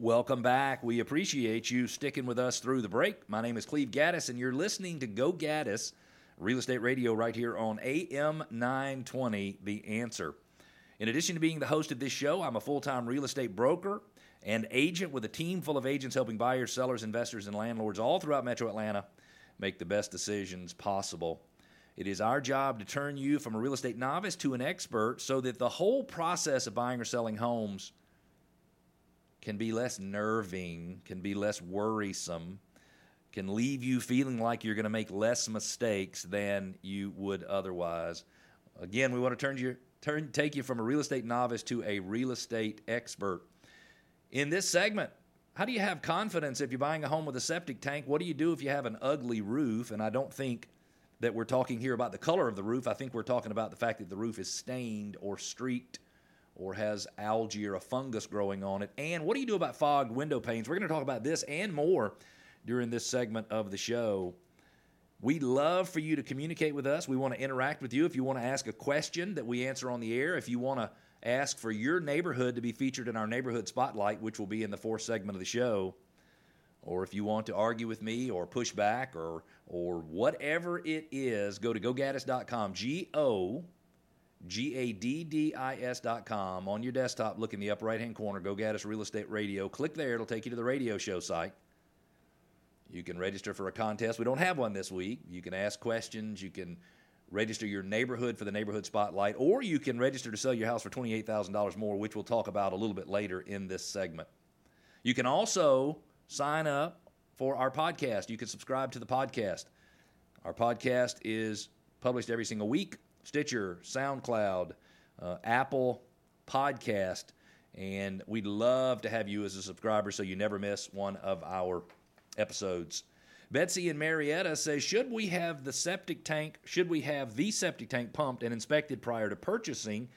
Welcome back. We appreciate you sticking with us through the break. My name is Cleve Gaddis, and you're listening to Go Gaddis Real Estate Radio right here on AM 920, The Answer. In addition to being the host of this show, I'm a full time real estate broker and agent with a team full of agents helping buyers, sellers, investors, and landlords all throughout Metro Atlanta make the best decisions possible. It is our job to turn you from a real estate novice to an expert so that the whole process of buying or selling homes can be less nerving, can be less worrisome, can leave you feeling like you're going to make less mistakes than you would otherwise. Again, we want to turn you turn take you from a real estate novice to a real estate expert. In this segment, how do you have confidence if you're buying a home with a septic tank? What do you do if you have an ugly roof? And I don't think that we're talking here about the color of the roof. I think we're talking about the fact that the roof is stained or streaked or has algae or a fungus growing on it? And what do you do about fogged window panes? We're going to talk about this and more during this segment of the show. We love for you to communicate with us. We want to interact with you. If you want to ask a question that we answer on the air, if you want to ask for your neighborhood to be featured in our neighborhood spotlight, which will be in the fourth segment of the show, or if you want to argue with me or push back or or whatever it is, go to gogaddis.com. G O G A D D I S dot com. On your desktop, look in the upper right hand corner, Go Gaddis Real Estate Radio. Click there, it'll take you to the radio show site. You can register for a contest. We don't have one this week. You can ask questions. You can register your neighborhood for the neighborhood spotlight, or you can register to sell your house for $28,000 more, which we'll talk about a little bit later in this segment. You can also sign up for our podcast. You can subscribe to the podcast. Our podcast is published every single week Stitcher, SoundCloud, uh, Apple Podcast, and we'd love to have you as a subscriber so you never miss one of our episodes. Betsy and Marietta says, should we have the septic tank? Should we have the septic tank pumped and inspected prior to purchasing?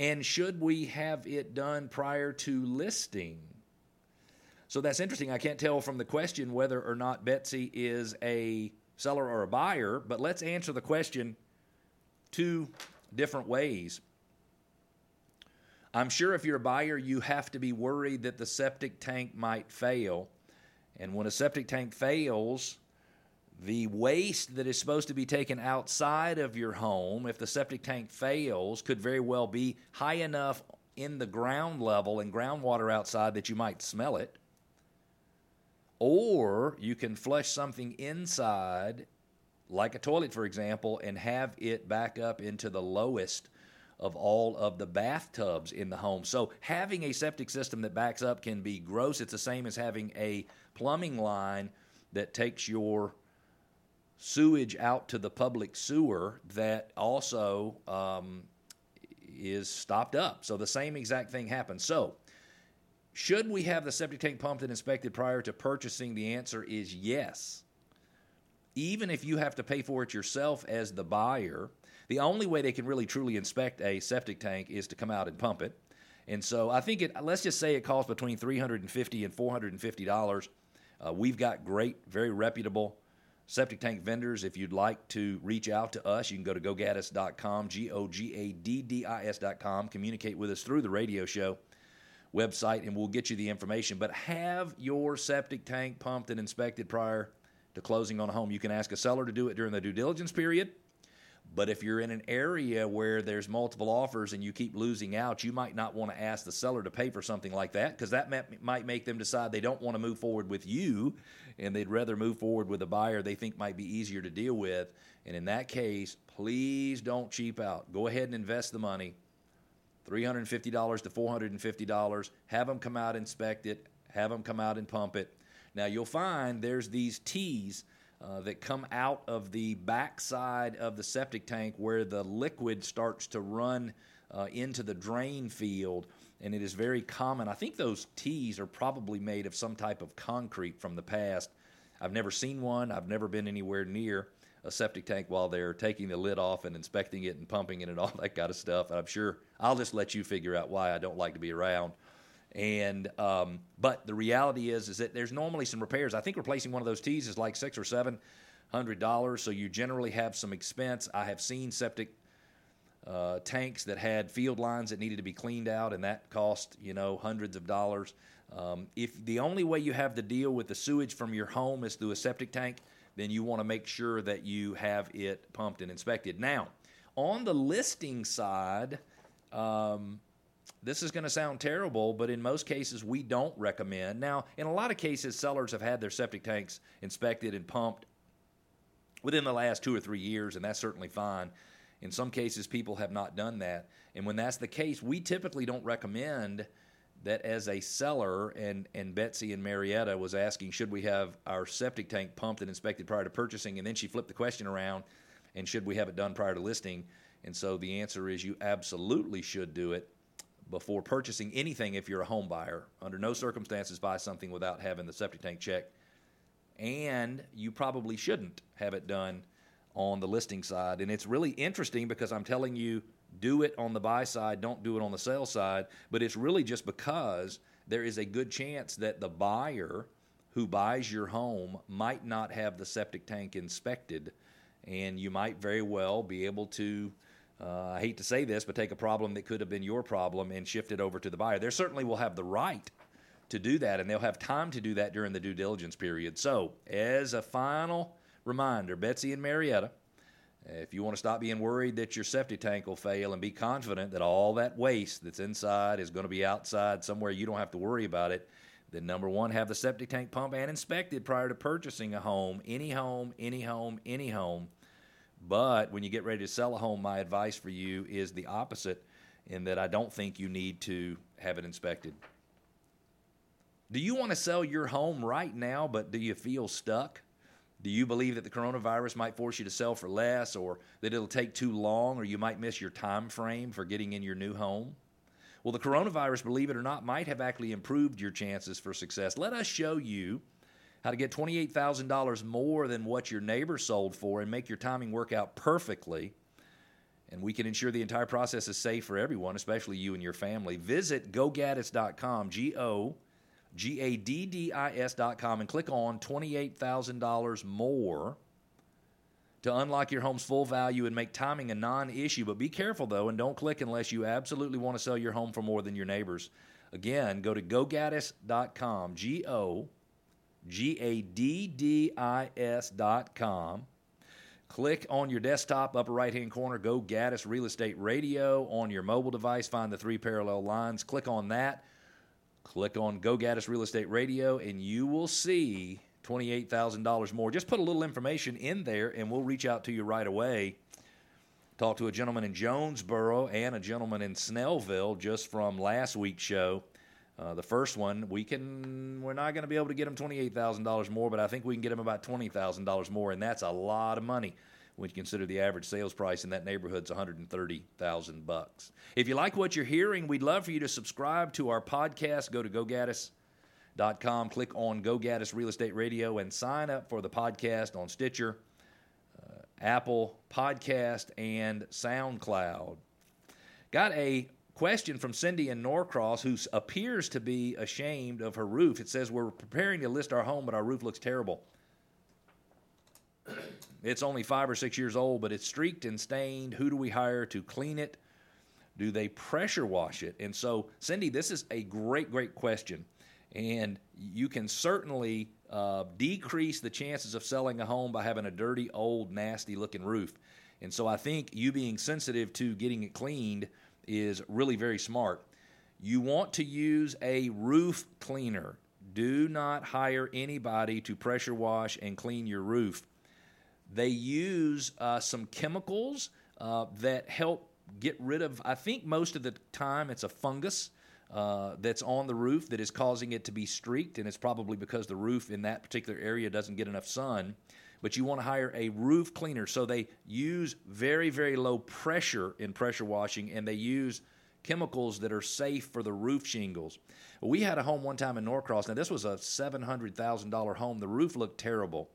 And should we have it done prior to listing? So that's interesting. I can't tell from the question whether or not Betsy is a seller or a buyer, but let's answer the question two different ways. I'm sure if you're a buyer, you have to be worried that the septic tank might fail. And when a septic tank fails, the waste that is supposed to be taken outside of your home, if the septic tank fails, could very well be high enough in the ground level and groundwater outside that you might smell it. Or you can flush something inside like a toilet, for example, and have it back up into the lowest of all of the bathtubs in the home. So having a septic system that backs up can be gross. It's the same as having a plumbing line that takes your sewage out to the public sewer that also um, is stopped up. So the same exact thing happens. So should we have the septic tank pumped and inspected prior to purchasing? The answer is yes even if you have to pay for it yourself as the buyer, the only way they can really truly inspect a septic tank is to come out and pump it. And so I think it. Let's just say it costs between three hundred and fifty and four hundred and fifty dollars. Uh, we've got great, very reputable septic tank vendors. If you'd like to reach out to us, you can go to gogaddis.com, G O G A D D I S.com. Communicate with us through the radio show website, and we'll get you the information. But have your septic tank pumped and inspected prior to closing on a home. You can ask a seller to do it during the due diligence period. But if you're in an area where there's multiple offers and you keep losing out, you might not want to ask the seller to pay for something like that because that might make them decide they don't want to move forward with you and they'd rather move forward with a buyer they think might be easier to deal with. And in that case, please don't cheap out. Go ahead and invest the money $350 to $450. Have them come out, inspect it, have them come out and pump it now you'll find there's these T's uh, that come out of the backside of the septic tank where the liquid starts to run uh, into the drain field, and it is very common. I think those T's are probably made of some type of concrete from the past. I've never seen one. I've never been anywhere near a septic tank while they're taking the lid off and inspecting it and pumping it and all that kind of stuff. And I'm sure I'll just let you figure out why I don't like to be around and um, but the reality is is that there's normally some repairs. I think replacing one of those tees is like six or seven hundred dollars. So you generally have some expense. I have seen septic uh, tanks that had field lines that needed to be cleaned out, and that cost you know hundreds of dollars. Um, if the only way you have to deal with the sewage from your home is through a septic tank, then you want to make sure that you have it pumped and inspected. Now, on the listing side, um, this is going to sound terrible, but in most cases, we don't recommend. Now, in a lot of cases, sellers have had their septic tanks inspected and pumped within the last two or three years, and that's certainly fine. In some cases, people have not done that. And when that's the case, we typically don't recommend that as a seller, and, and Betsy and Marietta was asking, should we have our septic tank pumped and inspected prior to purchasing? And then she flipped the question around, and should we have it done prior to listing? And so the answer is you absolutely should do it before purchasing anything if you're a home buyer. Under no circumstances buy something without having the septic tank checked. And you probably shouldn't have it done on the listing side. And it's really interesting because I'm telling you, do it on the buy side, don't do it on the sell side. But it's really just because there is a good chance that the buyer who buys your home might not have the septic tank inspected. And you might very well be able to uh, I hate to say this, but take a problem that could have been your problem and shift it over to the buyer. They certainly will have the right to do that, and they'll have time to do that during the due diligence period. So, as a final reminder, Betsy and Marietta, if you want to stop being worried that your septic tank will fail and be confident that all that waste that's inside is going to be outside somewhere you don't have to worry about it, then number one, have the septic tank pump and inspected prior to purchasing a home, any home, any home, any home. But when you get ready to sell a home, my advice for you is the opposite in that I don't think you need to have it inspected. Do you want to sell your home right now, but do you feel stuck? Do you believe that the coronavirus might force you to sell for less or that it'll take too long or you might miss your time frame for getting in your new home? Well, the coronavirus, believe it or not, might have actually improved your chances for success. Let us show you how to get $28,000 more than what your neighbor sold for and make your timing work out perfectly. And we can ensure the entire process is safe for everyone, especially you and your family. Visit gogaddis.com, G O G A D D I S.com, and click on $28,000 more to unlock your home's full value and make timing a non issue. But be careful, though, and don't click unless you absolutely want to sell your home for more than your neighbors. Again, go to gogaddis.com, G O G A D D I S dot com. Click on your desktop, upper right hand corner, go Gaddis Real Estate Radio. On your mobile device, find the three parallel lines. Click on that. Click on Go Gaddis Real Estate Radio, and you will see $28,000 more. Just put a little information in there, and we'll reach out to you right away. Talk to a gentleman in Jonesboro and a gentleman in Snellville just from last week's show. Uh, the first one, we can we're not going to be able to get them twenty eight thousand dollars more, but I think we can get them about twenty thousand dollars more, and that's a lot of money when you consider the average sales price in that neighborhood is one hundred and thirty thousand bucks. If you like what you're hearing, we'd love for you to subscribe to our podcast. Go to gogaddis.com, click on Go Gaddis Real Estate Radio, and sign up for the podcast on Stitcher, uh, Apple Podcast, and SoundCloud. Got a Question from Cindy in Norcross, who appears to be ashamed of her roof. It says, We're preparing to list our home, but our roof looks terrible. It's only five or six years old, but it's streaked and stained. Who do we hire to clean it? Do they pressure wash it? And so, Cindy, this is a great, great question. And you can certainly uh, decrease the chances of selling a home by having a dirty, old, nasty looking roof. And so, I think you being sensitive to getting it cleaned is really very smart. You want to use a roof cleaner. Do not hire anybody to pressure wash and clean your roof. They use uh, some chemicals uh, that help get rid of, I think most of the time, it's a fungus. Uh, that's on the roof that is causing it to be streaked, and it's probably because the roof in that particular area doesn't get enough sun but you want to hire a roof cleaner. So they use very, very low pressure in pressure washing and they use chemicals that are safe for the roof shingles. We had a home one time in Norcross. Now, this was a $700,000 home. The roof looked terrible.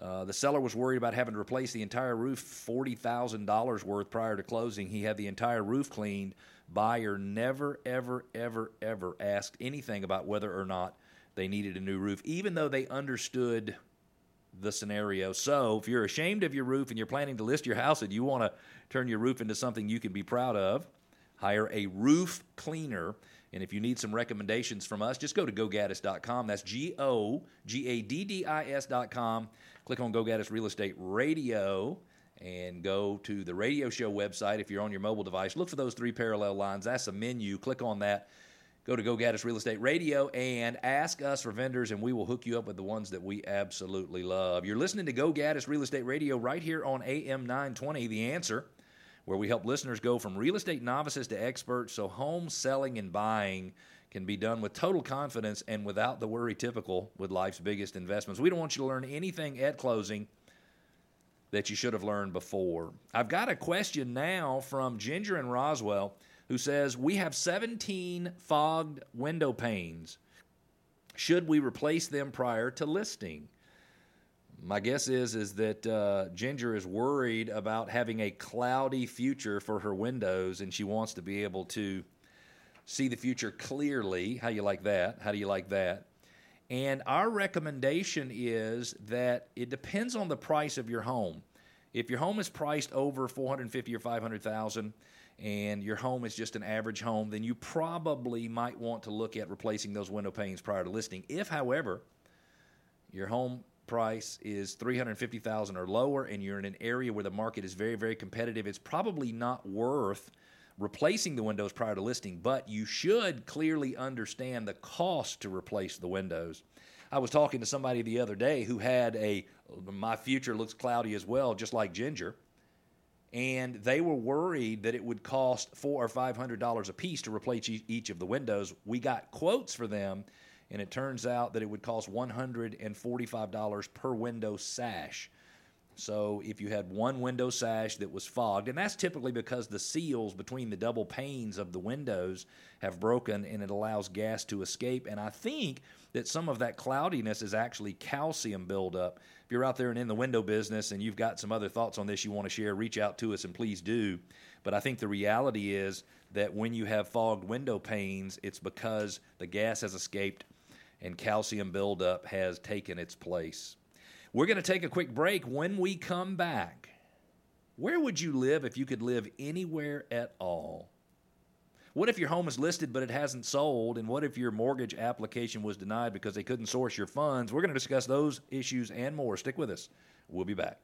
Uh, the seller was worried about having to replace the entire roof, $40,000 worth prior to closing. He had the entire roof cleaned. Buyer never, ever, ever, ever asked anything about whether or not they needed a new roof, even though they understood the scenario. So if you're ashamed of your roof and you're planning to list your house and you want to turn your roof into something you can be proud of, hire a roof cleaner. And if you need some recommendations from us, just go to gogaddis.com. That's G O G A D D I S.com. Click on Go Gaddis Real Estate Radio and go to the radio show website if you're on your mobile device. Look for those three parallel lines. That's a menu. Click on that. Go to Go Gaddis Real Estate Radio and ask us for vendors, and we will hook you up with the ones that we absolutely love. You're listening to Go Gaddis Real Estate Radio right here on AM 920, The Answer, where we help listeners go from real estate novices to experts so home selling and buying can be done with total confidence and without the worry typical with life's biggest investments. We don't want you to learn anything at closing that you should have learned before. I've got a question now from Ginger and Roswell who says we have 17 fogged window panes. Should we replace them prior to listing? My guess is is that uh, Ginger is worried about having a cloudy future for her windows, and she wants to be able to see the future clearly. How you like that? How do you like that? And our recommendation is that it depends on the price of your home. If your home is priced over 450 or 500,000 and your home is just an average home, then you probably might want to look at replacing those window panes prior to listing. If, however, your home price is 350,000 or lower and you're in an area where the market is very very competitive, it's probably not worth replacing the windows prior to listing, but you should clearly understand the cost to replace the windows. I was talking to somebody the other day who had a my future looks cloudy as well, just like Ginger. And they were worried that it would cost four or five hundred dollars a piece to replace each of the windows. We got quotes for them, and it turns out that it would cost one hundred and forty-five dollars per window sash. So if you had one window sash that was fogged, and that's typically because the seals between the double panes of the windows have broken and it allows gas to escape. And I think that some of that cloudiness is actually calcium buildup. If you're out there and in the window business and you've got some other thoughts on this you want to share, reach out to us and please do. But I think the reality is that when you have fogged window panes, it's because the gas has escaped and calcium buildup has taken its place. We're going to take a quick break. When we come back, where would you live if you could live anywhere at all? What if your home is listed but it hasn't sold? And what if your mortgage application was denied because they couldn't source your funds? We're going to discuss those issues and more. Stick with us. We'll be back.